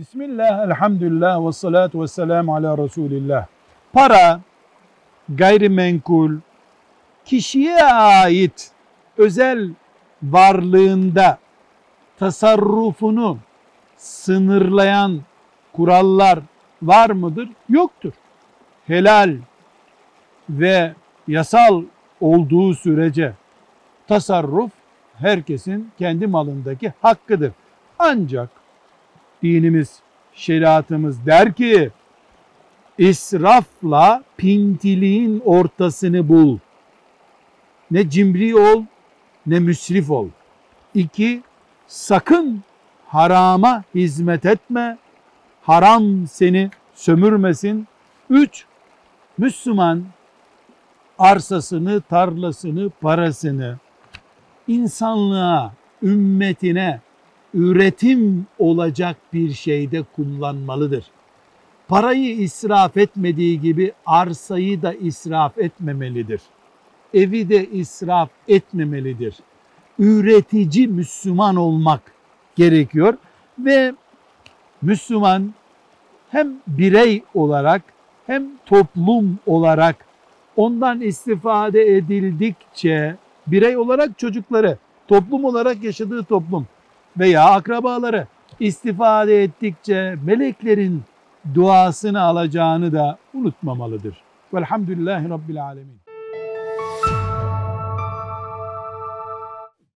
Bismillah, elhamdülillah ve salatu ve selamu ala Resulillah. Para, gayrimenkul, kişiye ait özel varlığında tasarrufunu sınırlayan kurallar var mıdır? Yoktur. Helal ve yasal olduğu sürece tasarruf herkesin kendi malındaki hakkıdır. Ancak dinimiz, şeriatımız der ki israfla pintiliğin ortasını bul. Ne cimri ol ne müsrif ol. İki, sakın harama hizmet etme. Haram seni sömürmesin. Üç, Müslüman arsasını, tarlasını, parasını insanlığa, ümmetine üretim olacak bir şeyde kullanmalıdır. Parayı israf etmediği gibi arsayı da israf etmemelidir. Evi de israf etmemelidir. Üretici Müslüman olmak gerekiyor ve Müslüman hem birey olarak hem toplum olarak ondan istifade edildikçe birey olarak çocukları, toplum olarak yaşadığı toplum veya akrabaları istifade ettikçe meleklerin duasını alacağını da unutmamalıdır. Velhamdülillahi Rabbil Alemin.